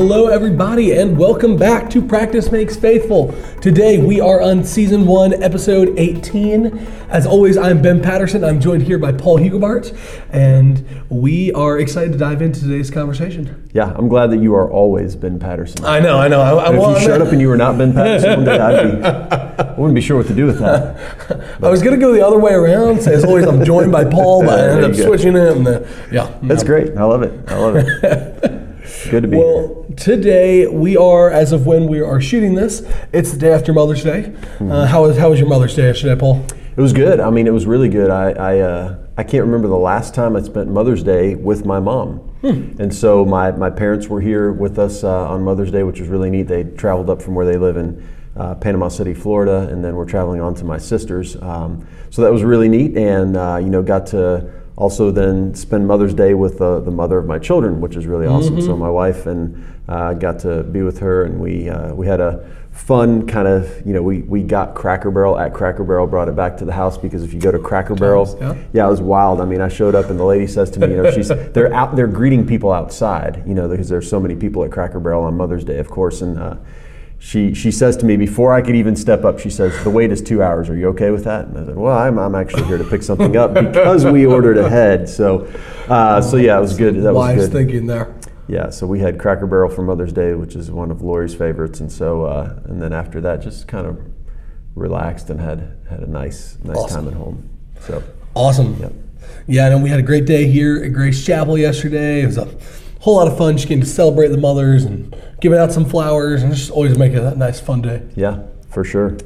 Hello, everybody, and welcome back to Practice Makes Faithful. Today we are on season one, episode 18. As always, I'm Ben Patterson. I'm joined here by Paul Hugobart, and we are excited to dive into today's conversation. Yeah, I'm glad that you are always Ben Patterson. I know, I know. I, I, if well, you showed up and you were not Ben Patterson one day, I'd be, I wouldn't be sure what to do with that. I was going to go the other way around. Say, as always, I'm joined by Paul, but I ended up switching it. And uh, yeah, That's great. I love it. I love it. Good to be here. Well, today we are, as of when we are shooting this, it's the day after Mother's Day. Mm-hmm. Uh, how was how was your Mother's Day yesterday, Paul? It was good. I mean, it was really good. I I, uh, I can't remember the last time I spent Mother's Day with my mom. And so my, my parents were here with us uh, on Mother's Day, which was really neat. They traveled up from where they live in uh, Panama City, Florida, and then we're traveling on to my sister's. Um, so that was really neat, and uh, you know, got to also then spend Mother's Day with uh, the mother of my children, which is really awesome. So my wife and uh, got to be with her, and we uh, we had a fun kind of you know we, we got Cracker Barrel at Cracker Barrel, brought it back to the house because if you go to Cracker Barrel, yeah. yeah, it was wild. I mean, I showed up and the lady says to me, you know, she's they're out they're greeting people outside, you know, because there's so many people at Cracker Barrel on Mother's Day, of course, and. She, she says to me before I could even step up, she says, The wait is two hours. Are you okay with that? And I said, Well, I'm, I'm actually here to pick something up because we ordered ahead. So, uh, so yeah, it was good. That was Wise good. thinking there. Yeah, so we had Cracker Barrel for Mother's Day, which is one of Lori's favorites, and so uh, and then after that, just kind of relaxed and had had a nice nice Awesome. time at home. So Awesome. Yep. Yeah, and we had a great day here at Grace Chapel yesterday. It was a whole lot of fun just getting to celebrate the mothers and giving out some flowers and just always make it a nice fun day. yeah, for sure.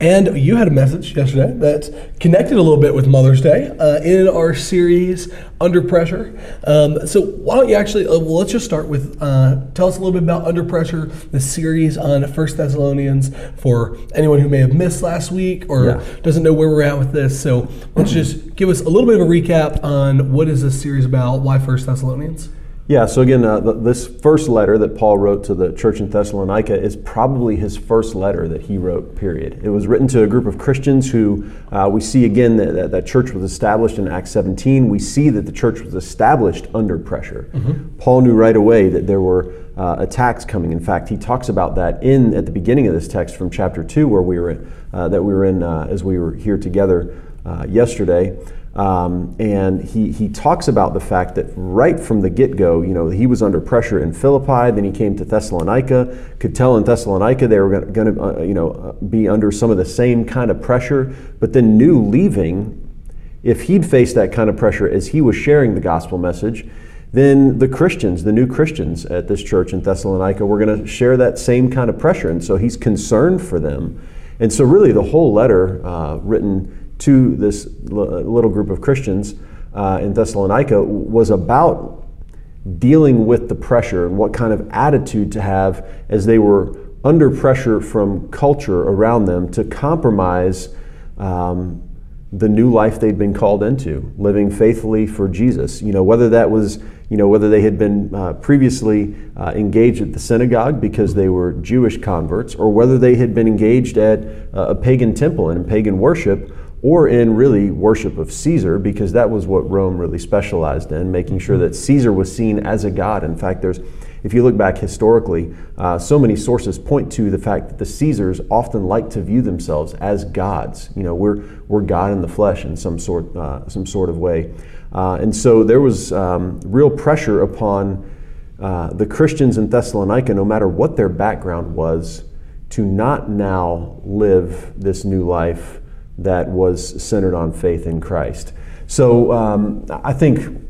And you had a message yesterday that connected a little bit with Mother's Day uh, in our series Under Pressure. Um, so why don't you actually? Uh, well, let's just start with uh, tell us a little bit about Under Pressure, the series on First Thessalonians for anyone who may have missed last week or Yeah. doesn't know where we're at with this. So let's just give us a little bit of a recap on what is this series about? Why First Thessalonians? Yeah, so again, uh, th- this first letter that Paul wrote to the church in Thessalonica is probably his first letter that he wrote, period. It was written to a group of Christians who uh, we see again that, that that church was established in Acts 17. We see that the church was established under pressure. Paul knew right away that there were uh, attacks coming. In fact, he talks about that in at the beginning of this text from chapter 2, where we were, uh, that we were in uh, as we were here together uh, yesterday. Um, and he, he talks about the fact that right from the get go, you know, he was under pressure in Philippi, then he came to Thessalonica, could tell in Thessalonica they were going to, uh, you know, uh, be under some of the same kind of pressure, but then knew leaving, if he'd faced that kind of pressure as he was sharing the gospel message, then the Christians, the new Christians at this church in Thessalonica, were going to share that same kind of pressure. And so he's concerned for them. And so, really, the whole letter uh, written to this little group of Christians uh, in Thessalonica was about dealing with the pressure and what kind of attitude to have as they were under pressure from culture around them to compromise um, the new life they'd been called into, living faithfully for Jesus. You know, whether that was, you know, whether they had been uh, previously uh, engaged at the synagogue because they were Jewish converts, or whether they had been engaged at uh, a pagan temple and in pagan worship, or in really worship of Caesar, because that was what Rome really specialized in, making sure that Caesar was seen as a god. In fact, there's if you look back historically, uh, so many sources point to the fact that the Caesars often like to view themselves as gods. You know, we're, we're God in the flesh in some sort, uh, some sort of way. Uh, and so there was um, real pressure upon uh, the Christians in Thessalonica, no matter what their background was, to not now live this new life that was centered on faith in Christ. So um, I think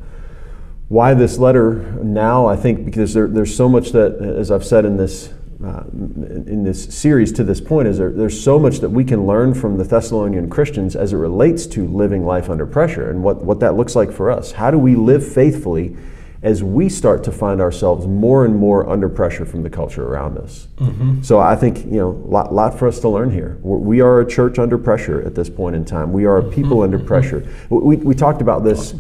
why this letter now? I think because there, there's so much that, as I've said in this uh, in this series to this point, is there, there's so much that we can learn from the Thessalonian Christians as it relates to living life under pressure and what, what that looks like for us. How do we live faithfully as we start to find ourselves more and more under pressure from the culture around us? So I think you know a lot, lot for us to learn here. We are a church under pressure at this point in time. We are a people under pressure. We, we talked about this.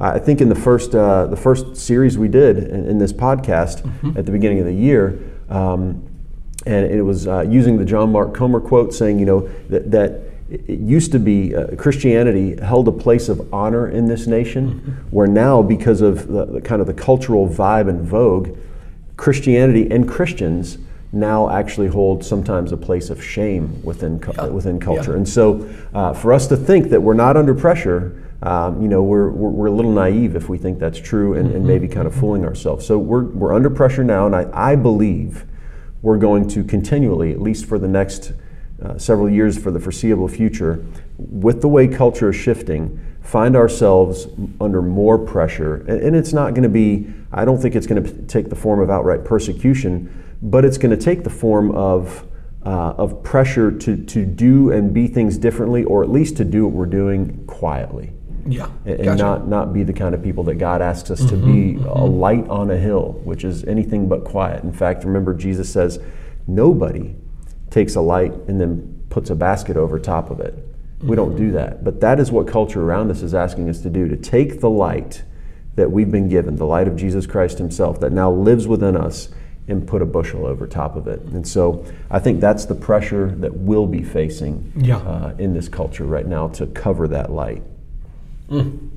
I think in the first uh, the first series we did in, in this podcast at the beginning of the year, um, and it was uh, using the John Mark Comer quote, saying, you know, that, that it used to be uh, Christianity held a place of honor in this nation, where now, because of the, the kind of the cultural vibe and vogue, Christianity and Christians now actually hold sometimes a place of shame within yeah. within culture. Yeah. And so, uh, for us to think that we're not under pressure, um, you know, we're, we're, we're, a little naive if we think that's true and, mm-hmm. and maybe kind of fooling ourselves. So we're we're under pressure now, and I, I believe we're going to continually, at least for the next uh, several years, for the foreseeable future, with the way culture is shifting, find ourselves under more pressure. And, and it's not going to be. I don't think it's going to take the form of outright persecution but it's going to take the form of, uh, of pressure to, to do and be things differently, or at least to do what we're doing quietly. Yeah. And, gotcha. not, not be the kind of people that God asks us mm-hmm, to be mm-hmm. a light on a hill, which is anything but quiet. In fact, remember, Jesus says, nobody takes a light and then puts a basket over top of it. We mm-hmm. don't do that. But that is what culture around us is asking us to do to take the light that we've been given, the light of Jesus Christ Himself that now lives within us, and put a bushel over top of it. And so I think that's the pressure that we'll be facing yeah. uh, in this culture right now to cover that light. Mm.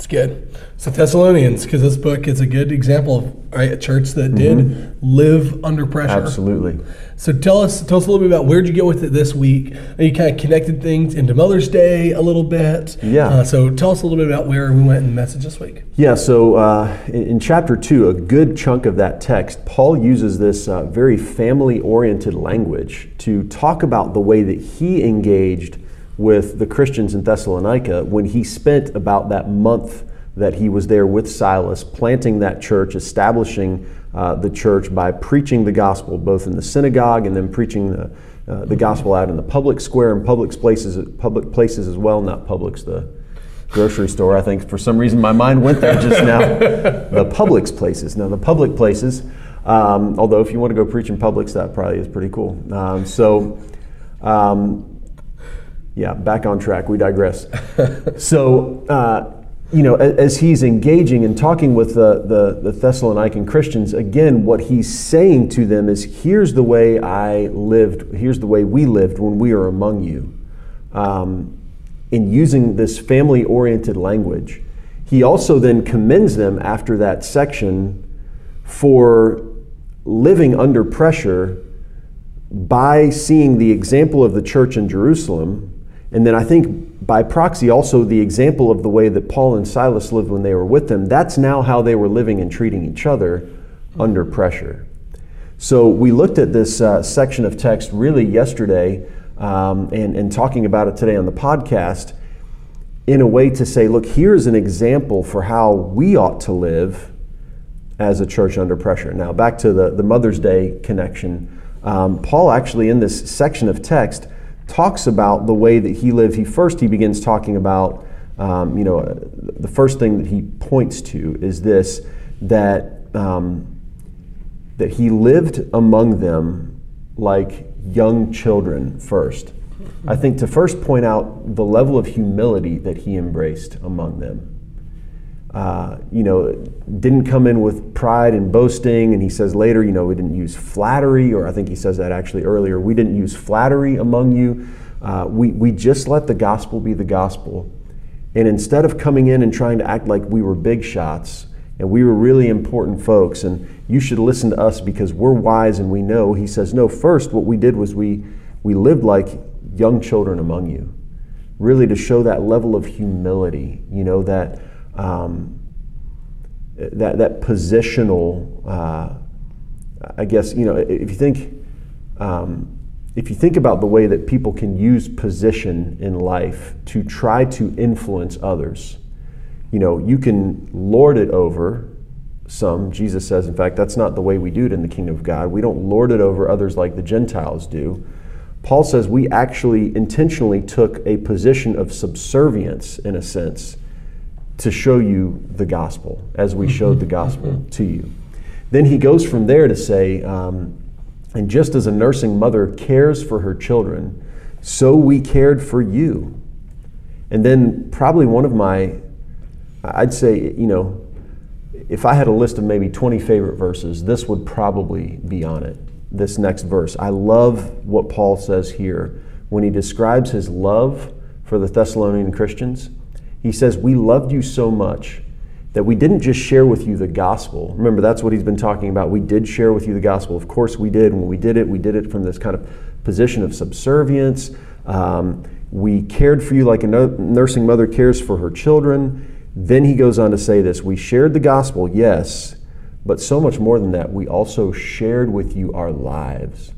That's good. So Thessalonians, because this book is a good example of right, a church that did mm-hmm. live under pressure. Absolutely. So tell us, tell us a little bit about where'd you get with it this week? You kind of connected things into Mother's Day a little bit. Yeah. Uh, so tell us a little bit about where we went in the message this week. Yeah. So uh, in, in, chapter two, a good chunk of that text, Paul uses this uh, very family-oriented language to talk about the way that he engaged with the Christians in Thessalonica when he spent about that month that he was there with Silas, planting that church, establishing uh, the church by preaching the gospel both in the synagogue and then preaching the, uh, the gospel out in the public square and public places, public places as well. Not Publix, the grocery store. I think for some reason my mind went there just now. the Publix places. Now the public places. Um, although if you want to go preach in Publix, that probably is pretty cool. Um, so. Um, yeah, back on track. We digress. so, uh, you know, as, as, he's engaging and talking with the, the, the, Thessalonican Christians, again, what he's saying to them is here's the way I lived, here's the way we lived when we are among you. Um, in using this family oriented language, he also then commends them after that section for living under pressure by seeing the example of the church in Jerusalem and then I think by proxy, also the example of the way that Paul and Silas lived when they were with them, that's now how they were living and treating each other under pressure. So we looked at this uh, section of text really yesterday um, and, and talking about it today on the podcast in a way to say, look, here's an example for how we ought to live as a church under pressure. Now, back to the, the Mother's Day connection. Um, Paul actually, in this section of text, talks about the way that he lived. He first he begins talking about, um, you know, the first thing that he points to is this that um, that he lived among them like young children first. I think to first point out the level of humility that he embraced among them. Uh, you know, didn't come in with pride and boasting. And he says later, you know, we didn't use flattery, or I think he says that actually earlier. We didn't use flattery among you. Uh, we, we just let the gospel be the gospel. And instead of coming in and trying to act like we were big shots and we were really important folks and you should listen to us because we're wise and we know, he says, no, first, what we did was we, we lived like young children among you. Really to show that level of humility, you know, that um, that that positional. Uh, I guess you know if you think um, if you think about the way that people can use position in life to try to influence others, you know you can lord it over some. Jesus says, in fact, that's not the way we do it in the kingdom of God. We don't lord it over others like the Gentiles do. Paul says we actually intentionally took a position of subservience, in a sense, to show you the gospel as we showed the gospel mm-hmm. to you. Then he goes from there to say, um, and just as a nursing mother cares for her children, so we cared for you. And then, probably one of my, I'd say, you know, if I had a list of maybe 20 favorite verses, this would probably be on it. This next verse. I love what Paul says here when he describes his love for the Thessalonian Christians. He says, We loved you so much that we didn't just share with you the gospel. Remember, that's what he's been talking about. We did share with you the gospel. Of course, we did. When we did it, we did it from this kind of position of subservience. Um, we cared for you like a nursing mother cares for her children. Then he goes on to say this We shared the gospel, yes, but so much more than that, we also shared with you our lives.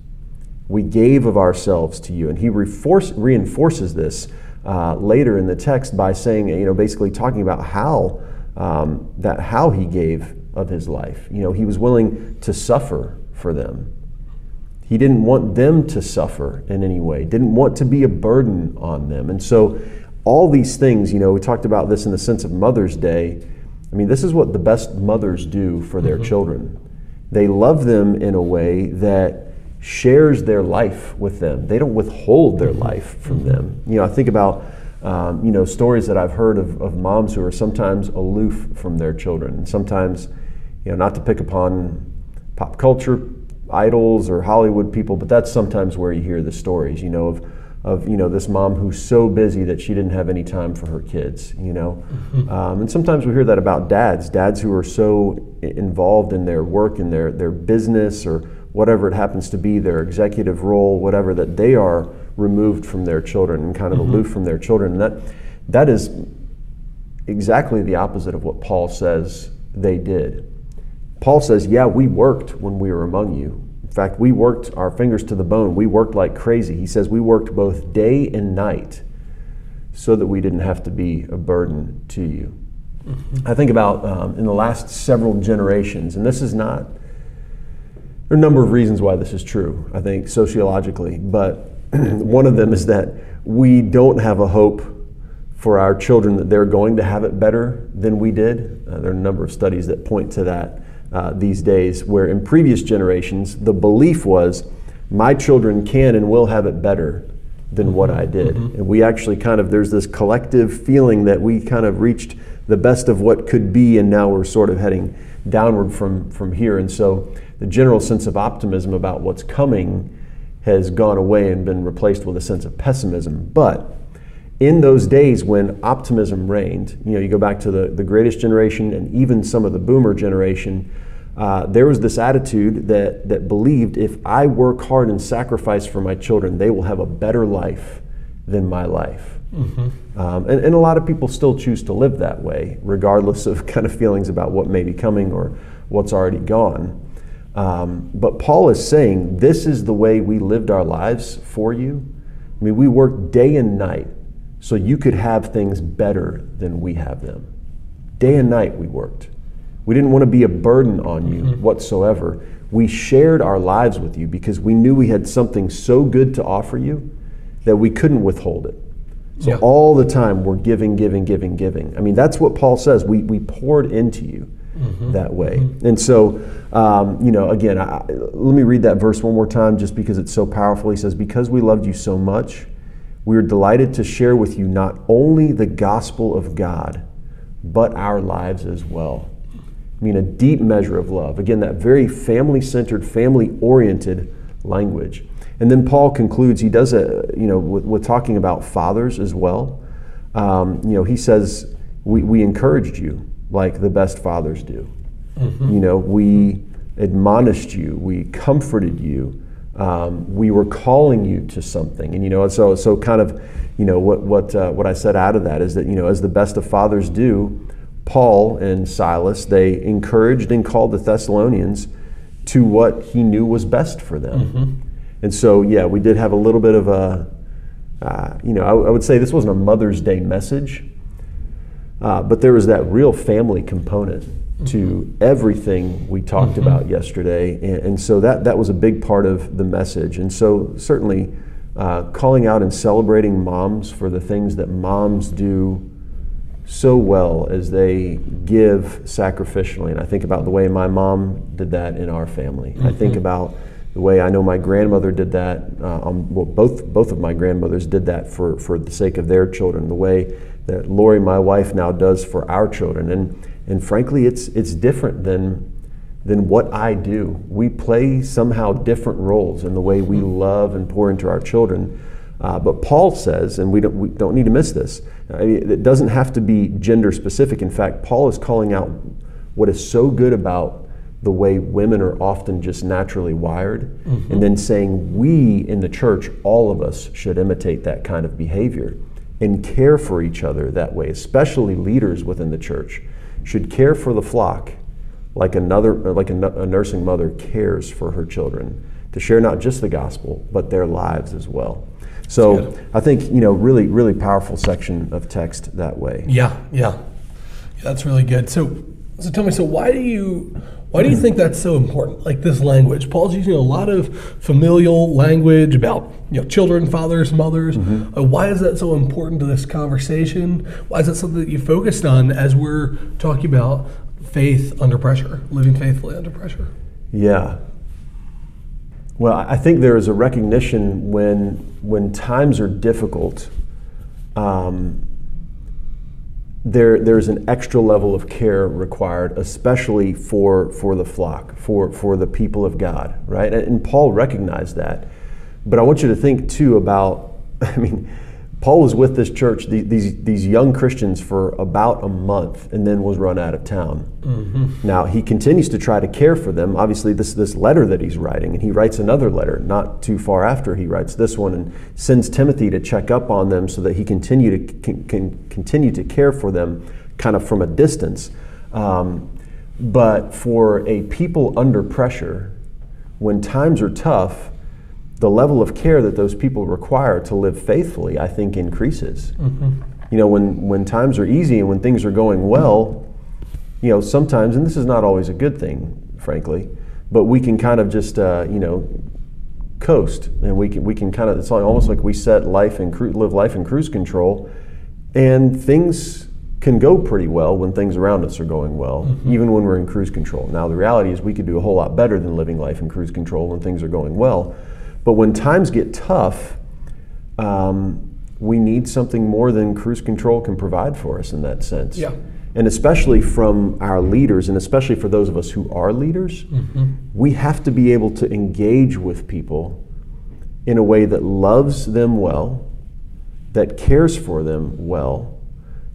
We gave of ourselves to you. And he reinforces this uh, later in the text by saying, you know, basically talking about how um, that how he gave of his life. You know, he was willing to suffer for them. He didn't want them to suffer in any way, didn't want to be a burden on them. And so, all these things, you know, we talked about this in the sense of Mother's Day. I mean, this is what the best mothers do for their mm-hmm. children. They love them in a way that shares their life with them. They don't withhold their life from mm-hmm. them. You know, I think about um, you know, stories that I've heard of, of moms who are sometimes aloof from their children, and sometimes, you know, not to pick upon pop culture idols or Hollywood people, but that's sometimes where you hear the stories, you know, of, of you know this mom who's so busy that she didn't have any time for her kids, you know, mm-hmm. um, and sometimes we hear that about dads, dads who are so involved in their work and their their business or whatever it happens to be, their executive role, whatever that they are removed from their children and kind of mm-hmm. aloof from their children. And that, that is exactly the opposite of what Paul says they did. Paul says, Yeah, we worked when we were among you. In fact, we worked our fingers to the bone. We worked like crazy. He says we worked both day and night so that we didn't have to be a burden to you. Mm-hmm. I think about um, in the last several generations, and this is not, there are a number of reasons why this is true, I think, sociologically, but one of them is that we don't have a hope for our children that they're going to have it better than we did. Uh, there are a number of studies that point to that uh, these days, where in previous generations, the belief was my children can and will have it better than what I did. Mm-hmm. And we actually kind of, there's this collective feeling that we kind of reached the best of what could be, and now we're sort of heading downward from, from here. And so the general sense of optimism about what's coming has gone away and been replaced with a sense of pessimism. But in those days when optimism reigned, you know, you go back to the, the greatest generation and even some of the boomer generation, uh, there was this attitude that, that believed if I work hard and sacrifice for my children, they will have a better life than my life. Mm-hmm. Um, and, and a lot of people still choose to live that way, regardless of kind of feelings about what may be coming or what's already gone. Um, but Paul is saying this is the way we lived our lives for you. I mean, we worked day and night so you could have things better than we have them. Day and night we worked. We didn't want to be a burden on you mm-hmm. whatsoever. We shared our lives with you because we knew we had something so good to offer you that we couldn't withhold it. So yeah. all the time we're giving, giving, giving, giving. I mean, that's what Paul says. We, we poured into you mm-hmm. that way. Mm-hmm. And so, um, you know, again, I, let me read that verse one more time just because it's so powerful. He says, Because we loved you so much, we are delighted to share with you not only the gospel of God, but our lives as well. I mean, a deep measure of love. Again, that very family centered, family oriented language. And then Paul concludes, he does a, you know, with, with talking about fathers as well. Um, you know, he says, we, we encouraged you like the best fathers do. Mm-hmm. You know, we admonished you, we comforted you, um, we were calling you to something, and you know, so so kind of, you know, what what uh, what I said out of that is that you know, as the best of fathers do, Paul and Silas they encouraged and called the Thessalonians to what he knew was best for them, mm-hmm. and so yeah, we did have a little bit of a, uh, you know, I, I would say this wasn't a Mother's Day message uh, but there was that real family component to mm-hmm. everything we talked mm-hmm. about yesterday. And, and, so that, that was a big part of the message. And so, certainly, uh, calling out and celebrating moms for the things that moms do so well as they give sacrificially. And I think about the way my mom did that in our family. Mm-hmm. I think about the way I know my grandmother did that. Uh, um, well, both both of my grandmothers did that for for the sake of their children. The way that Lori, my wife, now does for our children. And, and frankly, it's, it's different than, than what I do. We play somehow different roles in the way we love and pour into our children. Uh, but Paul says, and we don't, we don't need to miss this, I mean, it doesn't have to be gender specific. In fact, Paul is calling out what is so good about the way women are often just naturally wired, mm-hmm. and then saying we in the church, all of us, should imitate that kind of behavior and care for each other that way, especially leaders within the church should care for the flock like another like a, a nursing mother cares for her children to share not just the gospel but their lives as well. So I think you know really really powerful section of text that way. Yeah, yeah, yeah that's really good. So so tell me, so why do you why do you think that's so important? Like this language, Paul's using a lot of familial language about you know children, fathers, mothers. Mm-hmm. Uh, why is that so important to this conversation? Why is that something that you focused on as we're talking about faith under pressure, living faithfully under pressure? Yeah. Well, I think there is a recognition when when times are difficult. Um, there, there's an extra level of care required, especially for, for the flock, for, for the people of God, right? And, and Paul recognized that. But I want you to think too about, I mean, Paul was with this church, these, these young Christians, for about a month and then was run out of town. Mm-hmm. Now, he continues to try to care for them. Obviously, this, this letter that he's writing, and he writes another letter not too far after he writes this one and sends Timothy to check up on them so that he continue to, can, can continue to care for them kind of from a distance. Um, but for a people under pressure, when times are tough, the level of care that those people require to live faithfully, I think, increases. Mm-hmm. You know, when, when times are easy and when things are going well, you know, sometimes, and this is not always a good thing, frankly, but we can kind of just, uh, you know, coast and we can, we can kind of, it's almost like we set life and cru- live life in cruise control and things can go pretty well when things around us are going well, mm-hmm. even when we're in cruise control. Now, the reality is we could do a whole lot better than living life in cruise control when things are going well. But when times get tough, um, we need something more than cruise control can provide for us in that sense. Yeah. And especially from our leaders, and especially for those of us who are leaders, mm-hmm. we have to be able to engage with people in a way that loves them well, that cares for them well,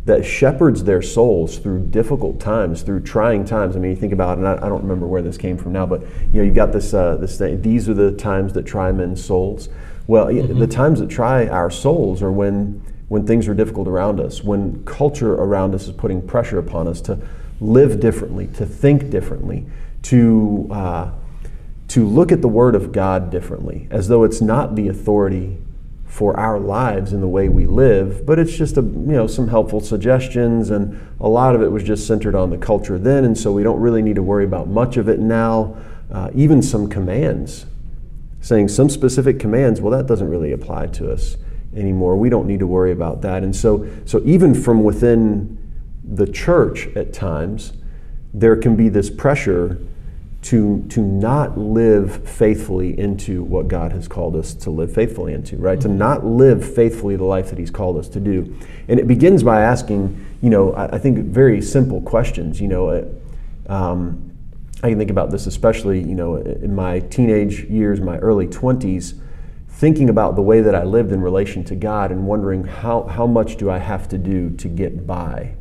that shepherds their souls through difficult times, through trying times. I mean, you think about, it, and I, I don't remember where this came from now, but you know, you got this uh, this thing. These are the times that try men's souls. Well, mm-hmm. the times that try our souls are when when things are difficult around us, when culture around us is putting pressure upon us to live differently, to think differently, to uh, to look at the Word of God differently, as though it's not the authority for our lives and the way we live, but it's just a you know some helpful suggestions and a lot of it was just centered on the culture then, and so we don't really need to worry about much of it now. Uh, even some commands, saying some specific commands, well, that doesn't really apply to us anymore. We don't need to worry about that, and so so even from within the church at times, there can be this pressure to, to not live faithfully into what God has called us to live faithfully into, right? Mm-hmm. To not live faithfully the life that He's called us to do. And it begins by asking, you know, I, I think very simple questions. You know, uh, um, I can think about this especially, you know, in my teenage years, my early 20s, thinking about the way that I lived in relation to God and wondering how, how much do I have to do to get by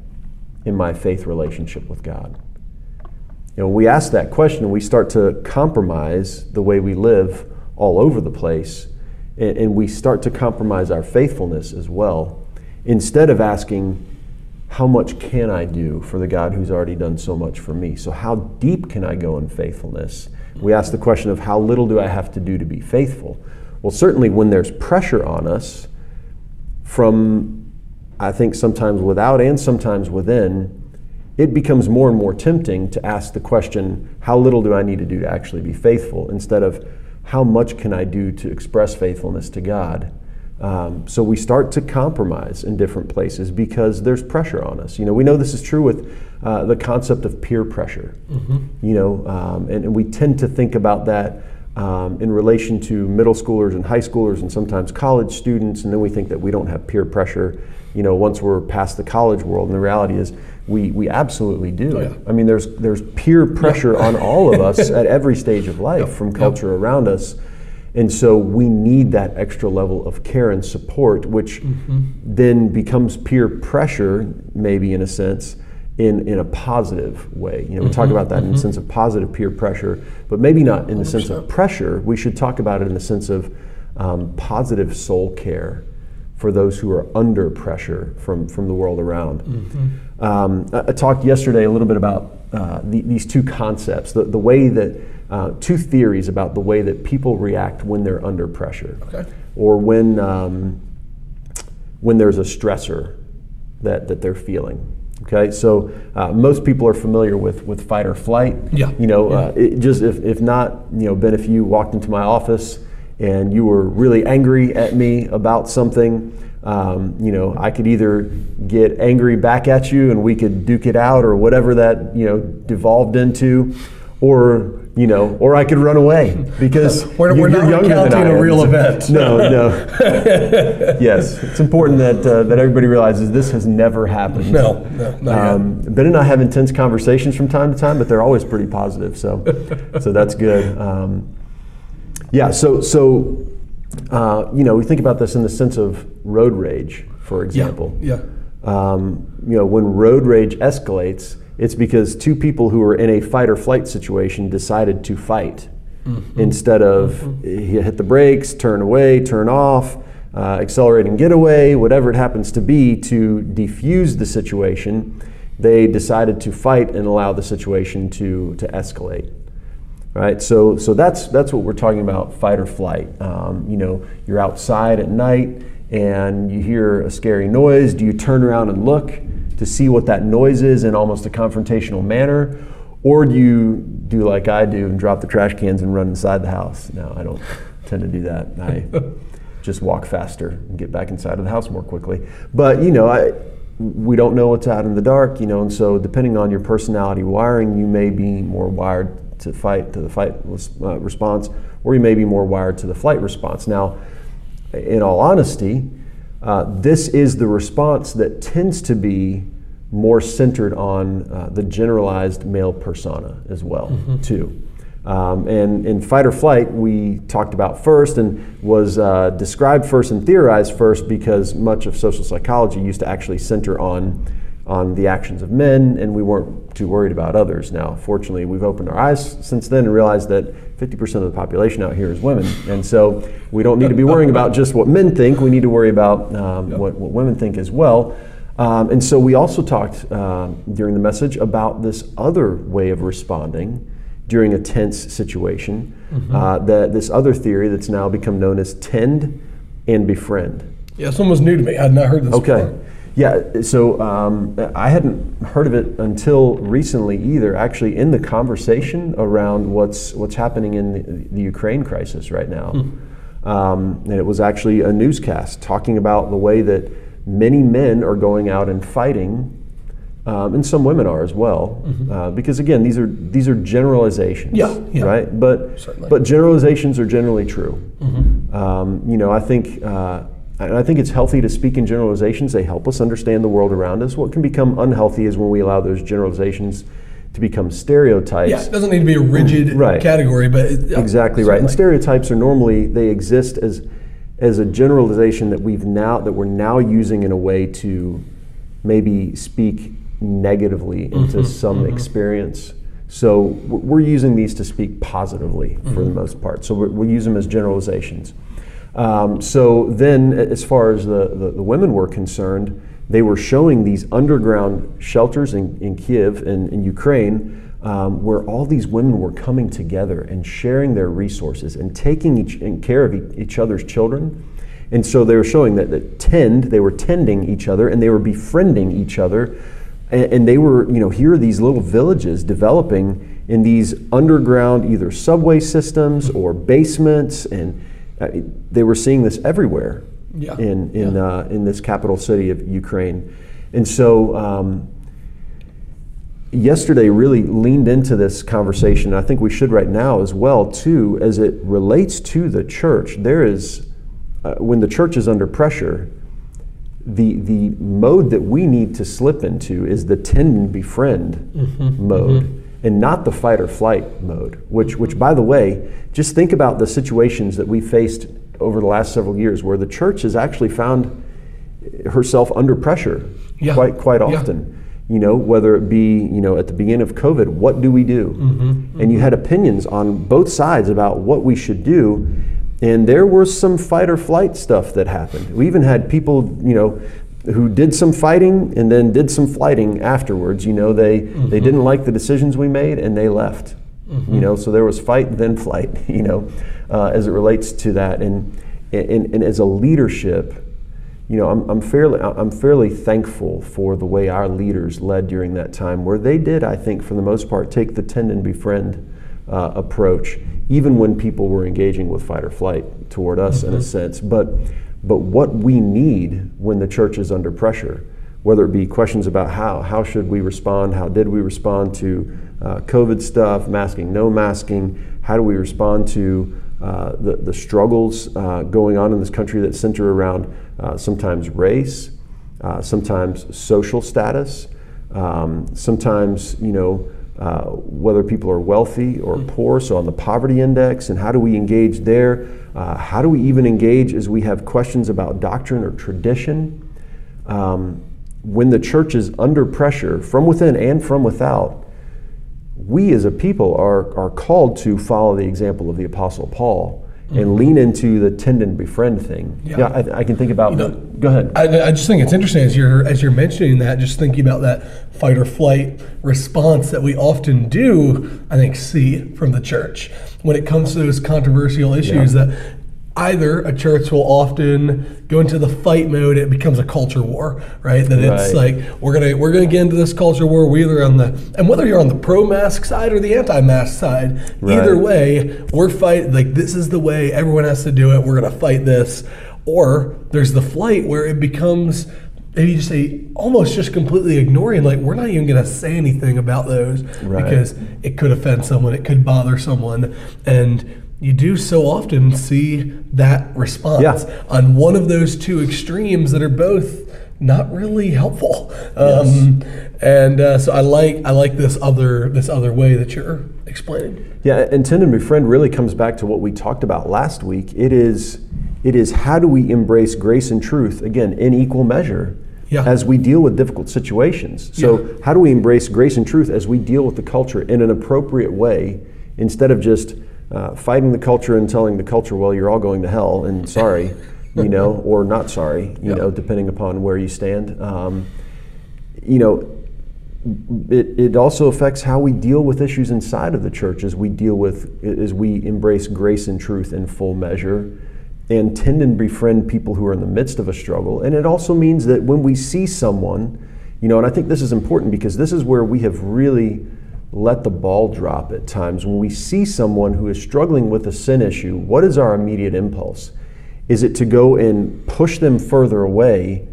in my faith relationship with God you know, we ask that question, we start to compromise the way we live all over the place, and, and we start to compromise our faithfulness as well, instead of asking, how much can I do for the God who's already done so much for me? So, how deep can I go in faithfulness? We ask the question of how little do I have to do to be faithful? Well, certainly when there's pressure on us from, I think, sometimes without and sometimes within, it becomes more and more tempting to ask the question, how little do I need to do to actually be faithful, instead of how much can I do to express faithfulness to God? Um, so we start to compromise in different places because there's pressure on us. You know, we know this is true with uh, the concept of peer pressure. Mm-hmm. You know, um, and, and, we tend to think about that um, in relation to middle schoolers and high schoolers and sometimes college students, and then we think that we don't have peer pressure. You know, once we're past the college world, and the reality is we, we absolutely do. Oh, yeah. I mean, there's, there's peer pressure yeah. on all of us at every stage of life from culture around us. And so we need that extra level of care and support, which Mm-hmm. then becomes peer pressure, maybe in a sense, in, in a positive way. You know, we Mm-hmm. talk about that in the sense of positive peer pressure, but maybe not in the sense of pressure. We should talk about it in the sense of um, positive soul care for those who are under pressure from, from the world around. Mm-hmm. Um, I, I talked yesterday a little bit about uh, the, these two concepts, the, the way that, uh, two theories about the way that people react when they're under pressure Okay. or when, um, when there's a stressor that, that they're feeling. Okay, so uh, most people are familiar with, with fight or flight. Yeah. You know, uh, it just if, if not, you know, Ben, if you walked into my office and you were really angry at me about something, um, you know, I could either get angry back at you and we could duke it out or whatever that you know devolved into, or you know, or I could run away because We're- you- we're you're not younger than I a am. real event. No, no. yes, it's important that uh, that everybody realizes this has never happened. No, no, not. Um, ben and I have intense conversations from time to time, but they're always pretty positive. So, so that's good. Um, yeah. So, so uh, you know, we think about this in the sense of road rage, for example. Yeah. Um, you know, when road rage escalates, it's because two people who are in a fight or flight situation decided to fight instead of you hit the brakes, turn away, turn off, uh, accelerate and get away, whatever it happens to be, to defuse the situation. They decided to fight and allow the situation to to escalate right? So, so that's that's what we're talking about, fight or flight. Um, you know, you're outside at night and you hear a scary noise. Do you turn around and look to see what that noise is in almost a confrontational manner, or do you do like I do and drop the trash cans and run inside the house? No, I don't tend to do that. I just walk faster and get back inside of the house more quickly. But you know, I we don't know what's out in the dark, you know, and so depending on your personality wiring, you may be more wired to fight to the fight uh, response, or you may be more wired to the flight response. Now, in all honesty, uh, this is the response that tends to be more centered on uh, the generalized male persona as well, too. Um, and in fight or flight, we talked about first and was uh, described first and theorized first because much of social psychology used to actually center on on the actions of men, and we weren't too worried about others. Now, fortunately, we've opened our eyes since then and realized that 50% of the population out here is women, and so we don't need to be worrying about just what men think. We need to worry about um, what, what women think as well. Um, and so we also talked uh, during the message about this other way of responding during a tense situation. Uh, that this other theory that's now become known as tend and befriend. Yeah, one was new to me. I had not heard this Okay. before. Yeah, so um, I hadn't heard of it until recently either. Actually, in the conversation around what's what's happening in the, the Ukraine crisis right now, um, and it was actually a newscast talking about the way that many men are going out and fighting, um, and some women are as well. Uh, because again, these are these are generalizations, Yeah, yeah. right? But Certainly. but generalizations are generally true. Um, you know, I think, uh, and I think it's healthy to speak in generalizations. They help us understand the world around us. What can become unhealthy is when we allow those generalizations to become stereotypes. Yeah, it doesn't need to be a rigid Right. category, but it, yeah, Exactly right. And stereotypes are normally they exist as as a generalization that we've now that we're now using in a way to maybe speak negatively into mm-hmm. some mm-hmm. experience. So we're we're using these to speak positively for the mm-hmm. most part. So we we use them as generalizations. Um, so then, as far as the, the, the women were concerned, they were showing these underground shelters in, in Kiev and in Ukraine um, where all these women were coming together and sharing their resources and taking each in care of each other's children. And so they were showing that, that tend, they were tending each other and they were befriending each other. And, and they were, you know, here are these little villages developing in these underground either subway systems or basements. And uh, they were seeing this everywhere Yeah. in, in, uh, in this capital city of Ukraine. And so, um, yesterday really leaned into this conversation. and I think we should right now as well too, as it relates to the church. There is, uh, when the church is under pressure, the the mode that we need to slip into is the tend and befriend mode. And not the fight or flight mode. Which, which by the way, just think about the situations that we faced over the last several years where the church has actually found herself under pressure Yeah. quite quite Yeah. often. You know, whether it be you know at the beginning of COVID, what do we do? Mm-hmm. And you had opinions on both sides about what we should do, and there was some fight or flight stuff that happened. We even had people, you know, who did some fighting and then did some flighting afterwards. You know, they Mm-hmm. they didn't like the decisions we made and they left. You know, so there was fight then flight. You know, uh, as it relates to that, and and, and as a leadership you know, I'm, I'm fairly I'm fairly thankful for the way our leaders led during that time, where they did, I think, for the most part, take the tend and befriend uh, approach, even when people were engaging with fight or flight toward us, in a sense. But but what we need when the church is under pressure, whether it be questions about how how should we respond, how did we respond to uh, COVID stuff, masking, no masking, how do we respond to uh, the, the struggles uh, going on in this country that center around uh, sometimes race, uh, sometimes social status, um, sometimes, you know, uh, whether people are wealthy or poor, so on the poverty index, and how do we engage there? Uh, how do we even engage as we have questions about doctrine or tradition? Um, when the church is under pressure from within and from without, we as a people are, are called to follow the example of the Apostle Paul and mm-hmm. lean into the tend and befriend thing. Yeah. I, I can think about. know, go ahead. I, I just think it's interesting as you're as you're mentioning that, just thinking about that fight or flight response that we often do. I think see from the church when it comes to those controversial issues Yeah. that either a church will often go into the fight mode. It becomes a culture war, right? That it's Right. like we're gonna we're gonna get into this culture war. We either on the and whether you're on the pro mask side or the anti mask side, either way, we're fight like this is the way everyone has to do it. We're gonna fight this. Or there's the flight where it becomes maybe you just say almost just completely ignoring like we're not even gonna say anything about those Right. because it could offend someone, it could bother someone, and you do so often see that response Yeah. on one of those two extremes that are both not really helpful. Um, and uh, so I like I like this other this other way that you're explaining. Yeah, and tend and befriend really comes back to what we talked about last week. It is, it is how do we embrace grace and truth again in equal measure Yeah. as we deal with difficult situations. So Yeah. how do we embrace grace and truth as we deal with the culture in an appropriate way instead of just uh, fighting the culture and telling the culture, well, you're all going to hell and sorry, you know, or not sorry, you Yeah. know, depending upon where you stand. Um, you know, it, it also affects how we deal with issues inside of the church as we deal with as we embrace grace and truth in full measure and tend and befriend people who are in the midst of a struggle and it also means that when we see someone you know and i think this is important because this is where we have really let the ball drop at times when we see someone who is struggling with a sin issue what is our immediate impulse is it to go and push them further away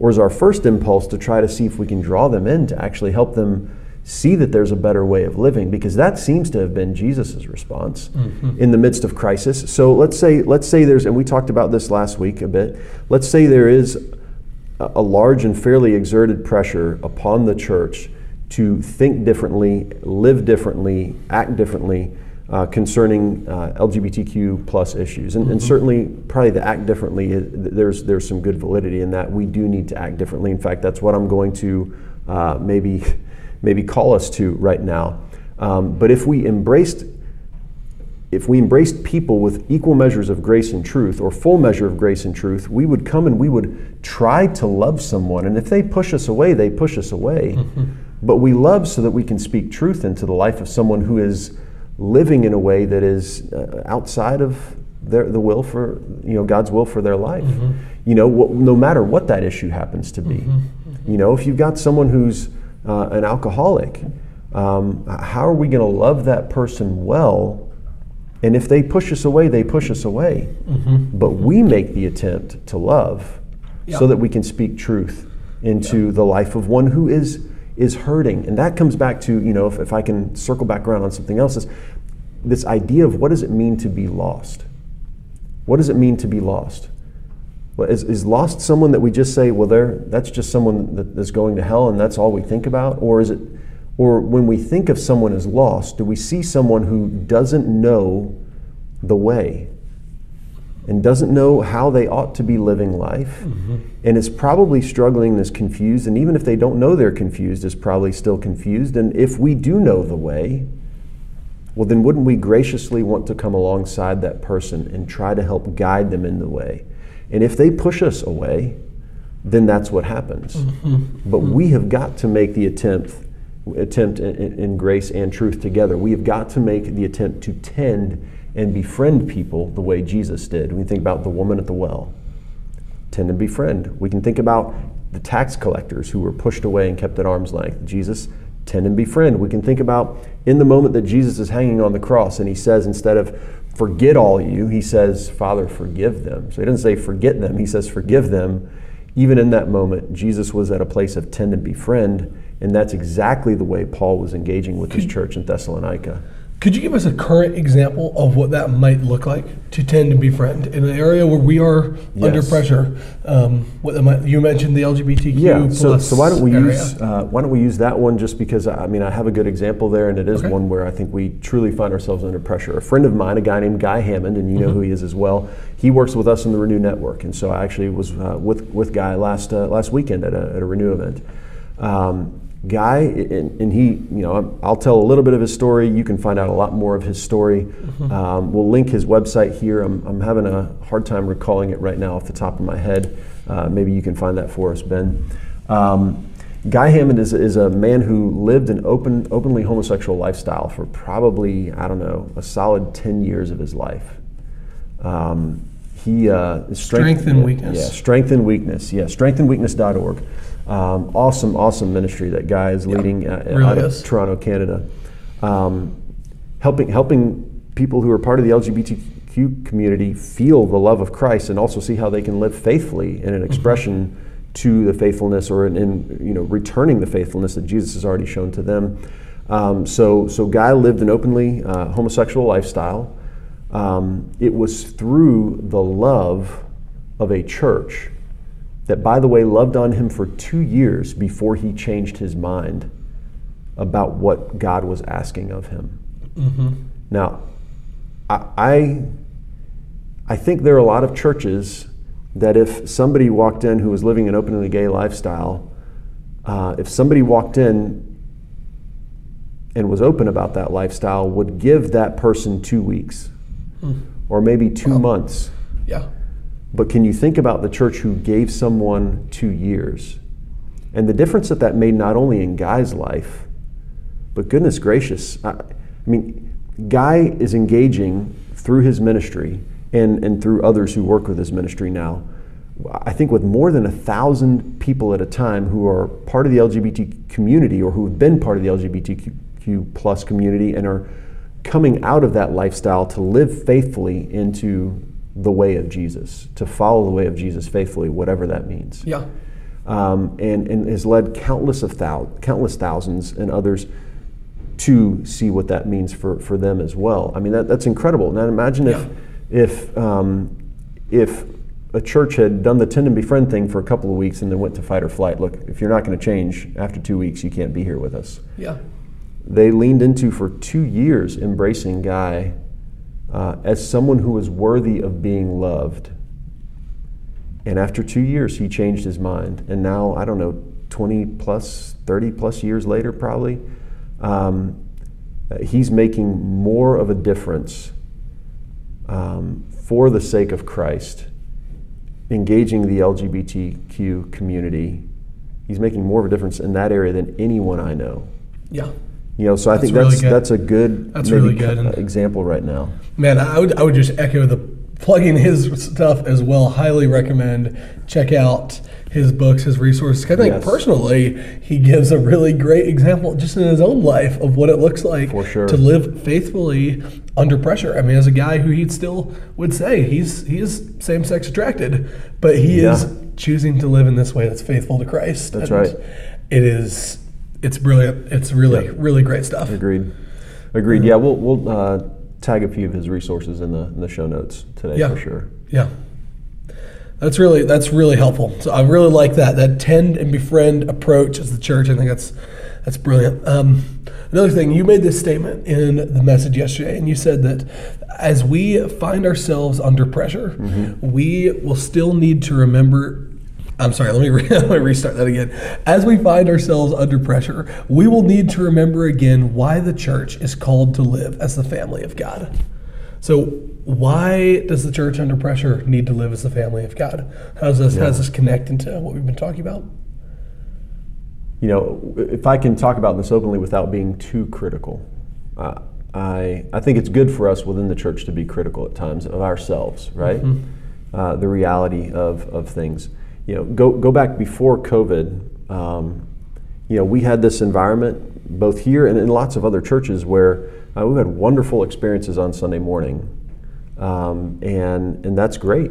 or is our first impulse to try to see if we can draw them in to actually help them see that there's a better way of living? Because that seems to have been Jesus' response mm-hmm. in the midst of crisis. So let's say, let's say there's, and we talked about this last week a bit, let's say there is a large and fairly exerted pressure upon the church to think differently, live differently, act differently uh, concerning uh, LGBTQ plus issues, and, and certainly probably the act differently. is- There's there's some good validity in that. We do need to act differently. In fact, that's what I'm going to uh, maybe maybe call us to right now. Um, but if we embraced if we embraced people with equal measures of grace and truth or full measure of grace and truth, we would come and we would try to love someone. And if they push us away, they push us away. But we love so that we can speak truth into the life of someone who is living in a way that is uh, outside of their, the will for, you know, God's will for their life. You know, no matter what that issue happens to be. You know, if you've got someone who's uh, an alcoholic, um, how are we going to love that person well? And if they push us away, they push us away. But we make the attempt to love Yeah. so that we can speak truth into the life of one who is is hurting. And that comes back to, you know, if, if I can circle back around on something else, is this idea of what does it mean to be lost? What does it mean to be lost? Well, is, is lost someone that we just say, well, there, that's just someone that is going to hell and that's all we think about? Or is it, Or when we think of someone as lost, do we see someone who doesn't know the way and doesn't know how they ought to be living life mm-hmm. and is probably struggling and is confused? And even if they don't know they're confused, is probably still confused. And if we do know the way, well, then wouldn't we graciously want to come alongside that person and try to help guide them in the way? And if they push us away, then that's what happens. Mm-hmm. But mm-hmm. we have got to make the attempt, attempt in, in- in grace and truth together. We have got to make the attempt to tend and befriend people the way Jesus did. We think about the woman at the well tend and befriend. We can think about the tax collectors who were pushed away and kept at arm's length. Jesus, tend and befriend. We can think about in the moment that Jesus is hanging on the cross and he says, instead of forget all you, he says, Father, forgive them. So he doesn't say forget them, he says, forgive them. Even in that moment, Jesus was at a place of tend and befriend, and that's exactly the way Paul was engaging with his church in Thessalonica. Could you give us a current example of what that might look like to tend to befriend in an area where we are under pressure? Um, what might, you mentioned the LGBTQ Yeah, so, plus so why don't we area. use uh, why don't we use that one just because I mean I have a good example there and it is Okay. one where I think we truly find ourselves under pressure. A friend of mine, a guy named Guy Hammond, and you know who he is as well. He works with us in the Renew Network, and so I actually was uh, with with Guy last uh, last weekend at a, at a Renew event. Um, Guy, and, and he, you know, I'll tell a little bit of his story. You can find out a lot more of his story. Um, we'll link his website here. I'm, I'm having a hard time recalling it right now off the top of my head. Uh, maybe you can find that for us, Ben. Um, Guy Hammond is, is a man who lived an open, openly homosexual lifestyle for probably, I don't know, a solid 10 years of his life. Um, he uh, is Strength in weakness. Yeah, strength in weakness. Yeah, strengthinweakness.org. Um, awesome, awesome ministry that guy is leading uh, really out of. Toronto, Canada. Um, helping helping people who are part of the LGBTQ community feel the love of Christ and also see how they can live faithfully in an expression to the faithfulness or in, in you know returning the faithfulness that Jesus has already shown to them. Um, so so Guy lived an openly uh, homosexual lifestyle. Um, it was through the love of a church that, by the way, loved on him for two years before he changed his mind about what God was asking of him. Now, I, I, I think there are a lot of churches that if somebody walked in who was living an openly gay lifestyle, uh, if somebody walked in and was open about that lifestyle, would give that person two weeks or maybe two months. Yeah. But can you think about the church who gave someone two years? And the difference that that made not only in Guy's life, but goodness gracious, I, I mean, Guy is engaging through his ministry and, and through others who work with his ministry now. I think with more than a thousand people at a time who are part of the LGBT community or who have been part of the LGBTQ plus community and are coming out of that lifestyle to live faithfully into the way of Jesus, to follow the way of Jesus faithfully, whatever that means Yeah. um, and, and has led countless of thou- countless thousands and others to see what that means for, for them as well. I mean, that, that's incredible. Now imagine if, if, um, if a church had done the tend and befriend thing for a couple of weeks and then went to fight or flight. Look, if you're not going to change after two weeks, you can't be here with us. Yeah. They leaned into for two years embracing Guy uh, as someone who is worthy of being loved. And after two years, he changed his mind. And now, I don't know, 20 plus, 30 plus years later, probably, um, he's making more of a difference um, for the sake of Christ, engaging the LGBTQ community. He's making more of a difference in that area than anyone I know. Yeah. You know, so I That's think that's good. that's a good That's maybe really good, and- example right now. Man, I would, I would just echo the plugging his stuff as well. Highly recommend. Check out his books, his resources. I think Yes. personally, he gives a really great example just in his own life of what it looks like sure. to live faithfully under pressure. I mean, as a guy who he still would say he's he is same sex attracted, but he is choosing to live in this way that's faithful to Christ. That's And right. It is. It's brilliant. It's really, Yeah. really great stuff. Agreed. Agreed. Yeah, we'll we'll uh, tag a few of his resources in the in the show notes today Yeah. for sure. Yeah. That's really that's really helpful. So I really like that that tend and befriend approach as the church. I think that's That's brilliant. Um, another thing, you made this statement in the message yesterday, and you said that as we find ourselves under pressure, mm-hmm. we will still need to remember I'm sorry, let me, re- let me restart that again. As we find ourselves under pressure, we will need to remember again why the church is called to live as the family of God. So, why does the church under pressure need to live as the family of God? How does this, yeah. how does this connect into what we've been talking about? You know, if I can talk about this openly without being too critical, uh, I, I think it's good for us within the church to be critical at times of ourselves, right? Mm-hmm. Uh, the reality of, of things you know, go, go back before COVID, um, you know, we had this environment both here and in lots of other churches where uh, we've had wonderful experiences on Sunday morning. Um, and, and that's great.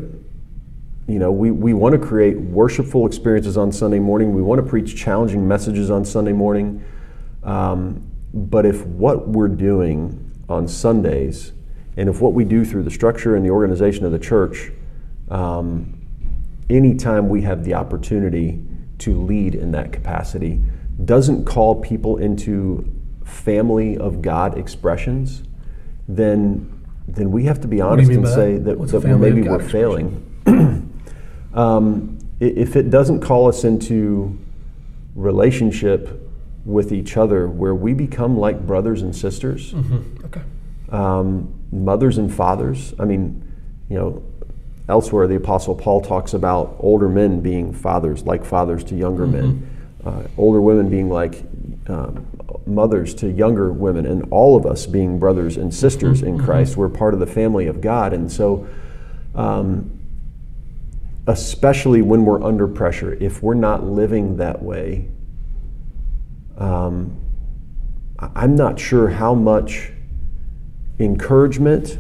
You know, we, we want to create worshipful experiences on Sunday morning. We want to preach challenging messages on Sunday morning. Um, but if what we're doing on Sundays and if what we do through the structure and the organization of the church um, anytime we have the opportunity to lead in that capacity doesn't call people into family of God expressions, then then we have to be honest and say that, that, that maybe we're failing. um, if it doesn't call us into relationship with each other where we become like brothers and sisters, mm-hmm. okay. um, mothers and fathers, I mean, you know, Elsewhere, the Apostle Paul talks about older men being fathers, like fathers to younger mm-hmm. men, uh, older women being like um, mothers to younger women, and all of us being brothers and sisters mm-hmm. in Christ. We're part of the family of God. And so, um, especially when we're under pressure, if we're not living that way, um, I'm not sure how much encouragement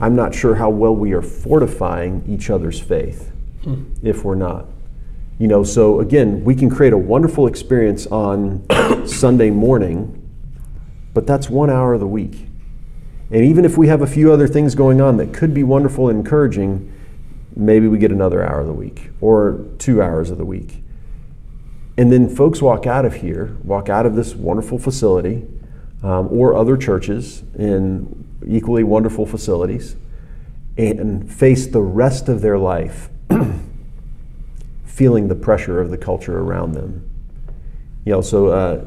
I'm not sure how well we are fortifying each other's faith hmm. if we're not. You know, so again, we can create a wonderful experience on Sunday morning, but that's one hour of the week. And even if we have a few other things going on that could be wonderful and encouraging, maybe we get another hour of the week or two hours of the week. And then folks walk out of here, walk out of this wonderful facility um, or other churches in equally wonderful facilities, and face the rest of their life feeling the pressure of the culture around them. You know, so uh,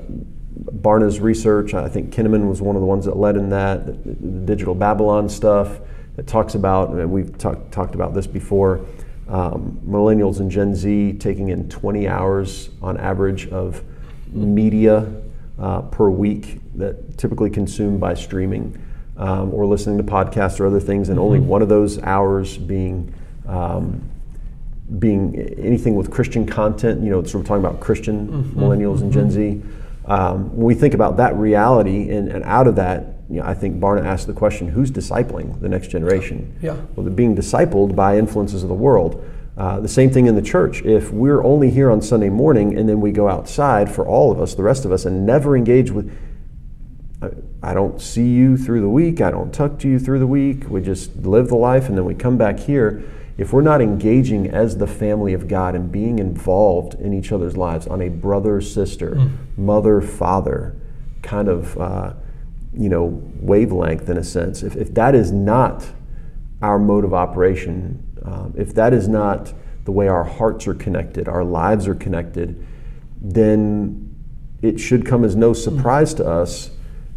Barna's research, I think Kinnaman was one of the ones that led in that, the, the digital Babylon stuff that talks about, and we've talk, talked about this before, um, millennials and Gen Z taking in 20 hours on average of media uh, per week that typically consumed by streaming um, or listening to podcasts or other things, and mm-hmm. only one of those hours being um, being anything with Christian content. You know, so we're talking about Christian mm-hmm. millennials and Gen Z. Um, when we think about that reality and, and out of that, you know, I think Barna asked the question, who's discipling the next generation? Yeah. Well, they're being discipled by influences of the world. Uh, the same thing in the church. If we're only here on Sunday morning and then we go outside for all of us, the rest of us, and never engage with, I don't see you through the week. I don't talk to you through the week. We just live the life and then we come back here. If we're not engaging as the family of God and being involved in each other's lives on a brother, sister, mm. mother, father kind of, uh, you know, wavelength in a sense, if, if that is not our mode of operation, um, if that is not the way our hearts are connected, our lives are connected, then it should come as no surprise mm. to us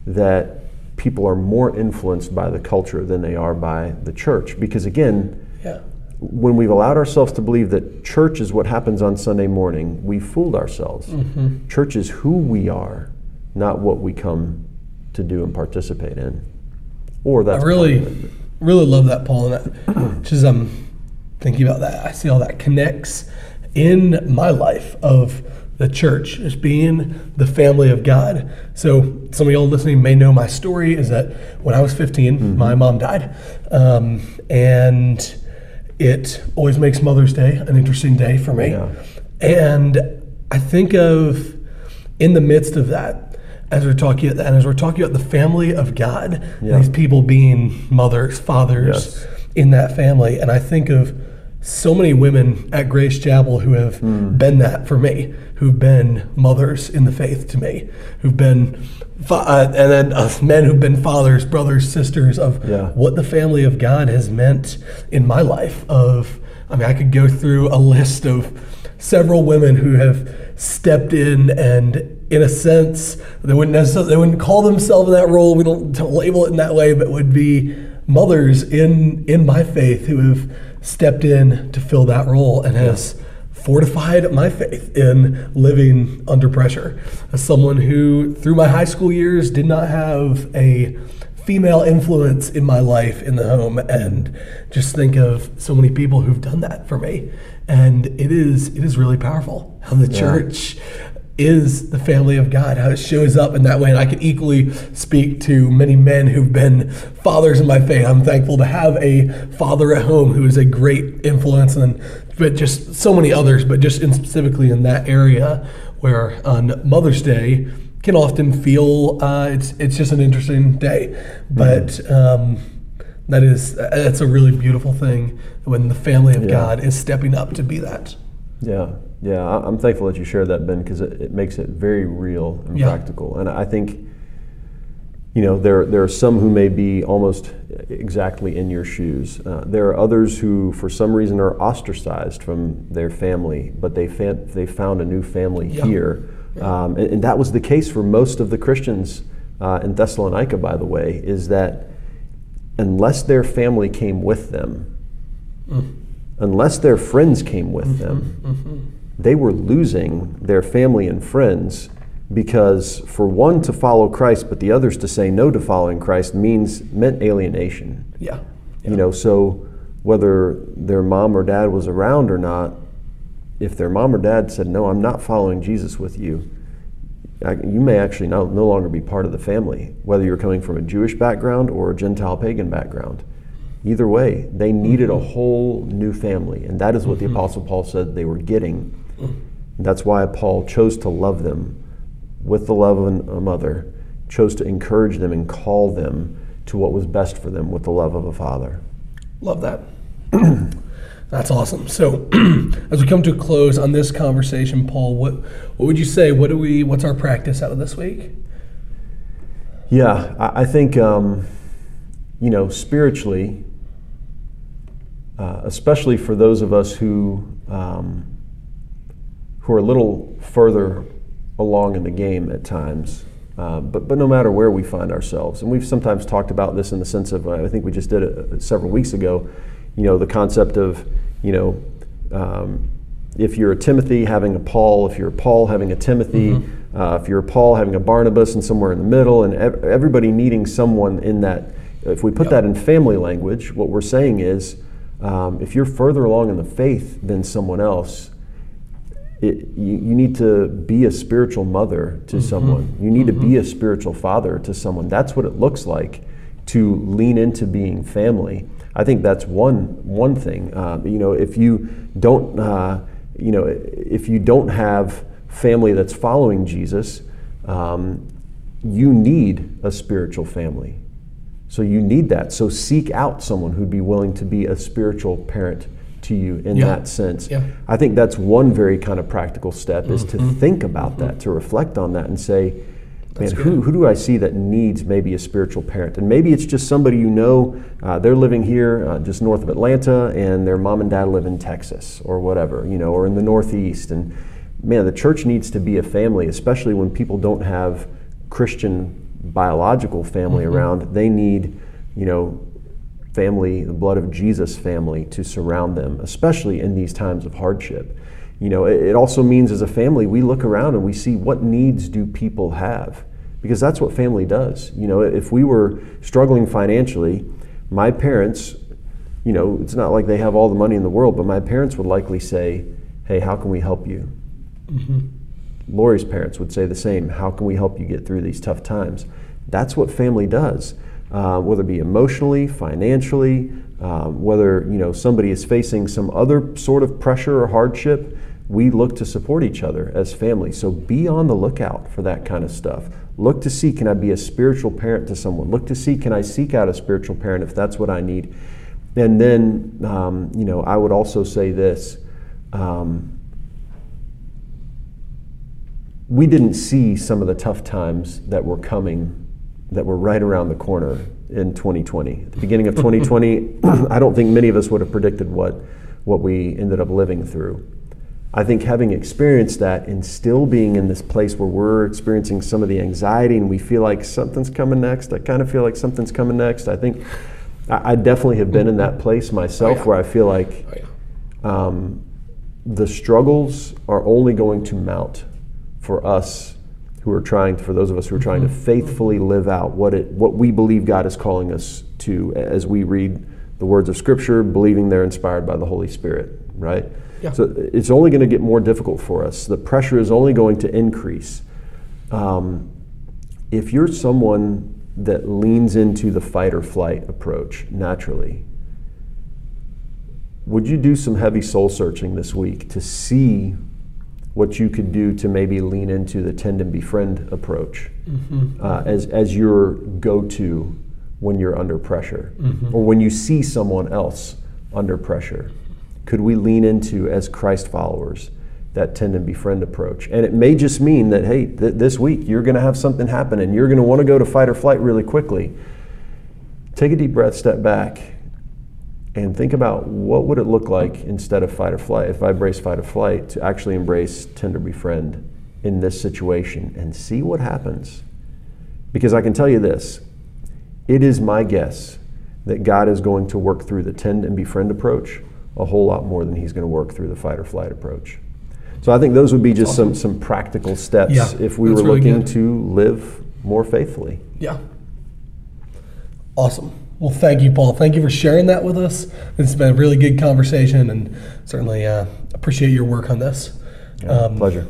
that people are more influenced by the culture than they are by the church. Because again, yeah. when we've allowed ourselves to believe that church is what happens on Sunday morning, we fooled ourselves. Mm-hmm. Church is who we are, not what we come to do and participate in. Or that I really, really love that, Paul. And that, just um, thinking about that, I see all that connects in my life of the church as being the family of God. So some of y'all listening may know my story is that when I was 15, mm-hmm. my mom died. Um, and it always makes Mother's Day an interesting day for me. Yeah. And I think of in the midst of that, as we're talking and as we're talking about the family of God, yeah. these people being mothers, fathers yes. in that family, and I think of so many women at Grace Chapel who have Hmm. been that for me, who've been mothers in the faith to me, who've been, fa- uh, and then uh, men who've been fathers, brothers, sisters of Yeah. what the family of God has meant in my life. Of, I mean, I could go through a list of several women who have stepped in and. In a sense, they wouldn't necessarily they wouldn't call themselves in that role. We don't, don't label it in that way, but would be mothers in in my faith who have stepped in to fill that role and has fortified my faith in living under pressure. As someone who, through my high school years, did not have a female influence in my life in the home, and just think of so many people who've done that for me. And it is it is really powerful how the Yeah. church is the family of God, how it shows up in that way. And I can equally speak to many men who've been fathers in my faith. I'm thankful to have a father at home who is a great influence, and but just so many others, but just in specifically in that area where on Mother's Day can often feel uh, it's it's just an interesting day, but. Um, that is that's a really beautiful thing when the family of Yeah. God is stepping up to be that. Yeah, yeah. I'm thankful that you shared that, Ben, because it, it makes it very real and Yeah. practical. And I think, you know, there there are some who may be almost exactly in your shoes. Uh, there are others who, for some reason, are ostracized from their family, but they fan, they found a new family Yeah. here, um, and, and that was the case for most of the Christians uh, in Thessalonica. By the way, is that unless their family came with them, unless their friends came with them, they were losing their family and friends because for one to follow Christ, but the others to say no to following Christ means meant alienation. Yeah. You know, so whether their mom or dad was around or not, if their mom or dad said, No, I'm not following Jesus with you, I- you may actually no, no longer be part of the family, whether you're coming from a Jewish background or a Gentile pagan background. Either way, they needed a mm-hmm. whole new family, and that is what the mm-hmm. Apostle Paul said they were getting. That's why Paul chose to love them with the love of a mother, chose to encourage them and call them to what was best for them with the love of a father. Love that. That's awesome. So, as we come to a close on this conversation, Paul, what what would you say? What do we? What's our practice out of this week? Yeah, I, I think, um, you know, spiritually, uh, especially for those of us who, um, who are a little further along in the game at times, uh, but, but no matter where we find ourselves, and we've sometimes talked about this in the sense of, uh, I think we just did it several weeks ago, you know, the concept of, you know, um, if you're a Timothy, having a Paul, if you're a Paul, having a Timothy, uh, if you're a Paul, having a Barnabas, and somewhere in the middle, and ev- everybody needing someone in that. If we put that in family language, what we're saying is um, if you're further along in the faith than someone else, it, you, you need to be a spiritual mother to someone. You need to be a spiritual father to someone. That's what it looks like to lean into being family. I think that's one one thing. Uh, you know, if you don't, uh, you know, if you don't have family that's following Jesus, um, you need a spiritual family. So you need that. So seek out someone who'd be willing to be a spiritual parent to you in Yeah. that sense. Yeah. I think that's one very kind of practical step is to think about that, to reflect on that and say, man, who, who do I see that needs maybe a spiritual parent? And maybe it's just somebody you know, uh, they're living here uh, just north of Atlanta and their mom and dad live in Texas or whatever, you know, or in the Northeast. And man, the church needs to be a family, especially when people don't have Christian biological family around. They need, you know, family, the blood of Jesus family to surround them, especially in these times of hardship. You know, it, it also means as a family, we look around and we see what needs do people have, because that's what family does. You know, if we were struggling financially, my parents, you know, it's not like they have all the money in the world, but my parents would likely say, Hey, how can we help you? Mm-hmm. Lori's parents would say the same. How can we help you get through these tough times? That's what family does, uh, whether it be emotionally, financially, um, whether you know somebody is facing some other sort of pressure or hardship. We look to support each other as family. So be on the lookout for that kind of stuff. Look to see can I be a spiritual parent to someone. Look to see can I seek out a spiritual parent if that's what I need. and then, um, you know, I would also say this. Um, we didn't see some of the tough times that were coming, that were right around the corner in 2020. At the beginning of 2020, I don't think many of us would have predicted what, what we ended up living through. I think having experienced that and still being in this place where we're experiencing some of the anxiety and we feel like something's coming next, I kind of feel like something's coming next. I think I, I definitely have been in that place myself Oh, yeah. where I feel like Oh, yeah. um, the struggles are only going to mount for us who are trying, for those of us who are trying to faithfully live out what it, what we believe God is calling us to as we read the words of Scripture, believing they're inspired by the Holy Spirit, right? Yeah. So it's only going to get more difficult for us. The pressure is only going to increase. Um, if you're someone that leans into the fight or flight approach naturally, would you do some heavy soul searching this week to see what you could do to maybe lean into the tend and befriend approach uh, as, as your go to when you're under pressure or when you see someone else under pressure? Could we lean into, as Christ followers, that tend and befriend approach? And it may just mean that, hey, th- this week you're going to have something happen and you're going to want to go to fight or flight really quickly. Take a deep breath, step back, and think about what would it look like instead of fight or flight if i embrace fight or flight to actually embrace tend and befriend in this situation and see what happens because i can tell you this it is my guess that god is going to work through the tend and befriend approach a whole lot more than he's going to work through the fight or flight approach so i think those would be just some, some practical steps Yeah, if we were really looking good. to live more faithfully Yeah. Awesome. Well, thank you, Paul. Thank you for sharing that with us. It's been a really good conversation, and certainly uh, appreciate your work on this. Um, pleasure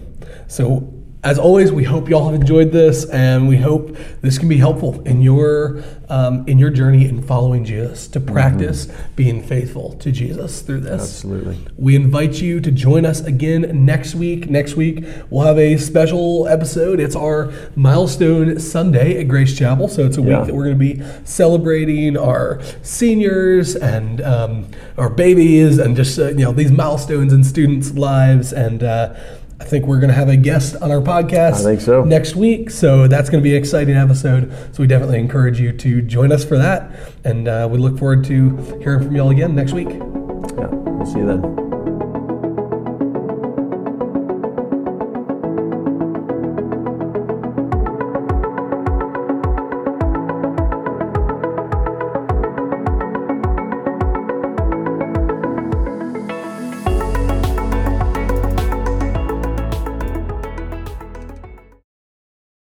So, as always, we hope y'all have enjoyed this, and we hope this can be helpful in your um, in your journey in following Jesus to practice being faithful to Jesus through this. absolutely We invite you to join us again next week. Next week, we'll have a special episode. It's our milestone Sunday at Grace Chapel. So it's a Yeah. week that we're going to be celebrating our seniors and um, our babies and just, uh, you know, these milestones in students' lives. And uh, I think we're going to have a guest on our podcast I think so. next week. So that's going to be an exciting episode. So we definitely encourage you to join us for that. And uh, we look forward to hearing from y'all again next week. yeah we'll see you then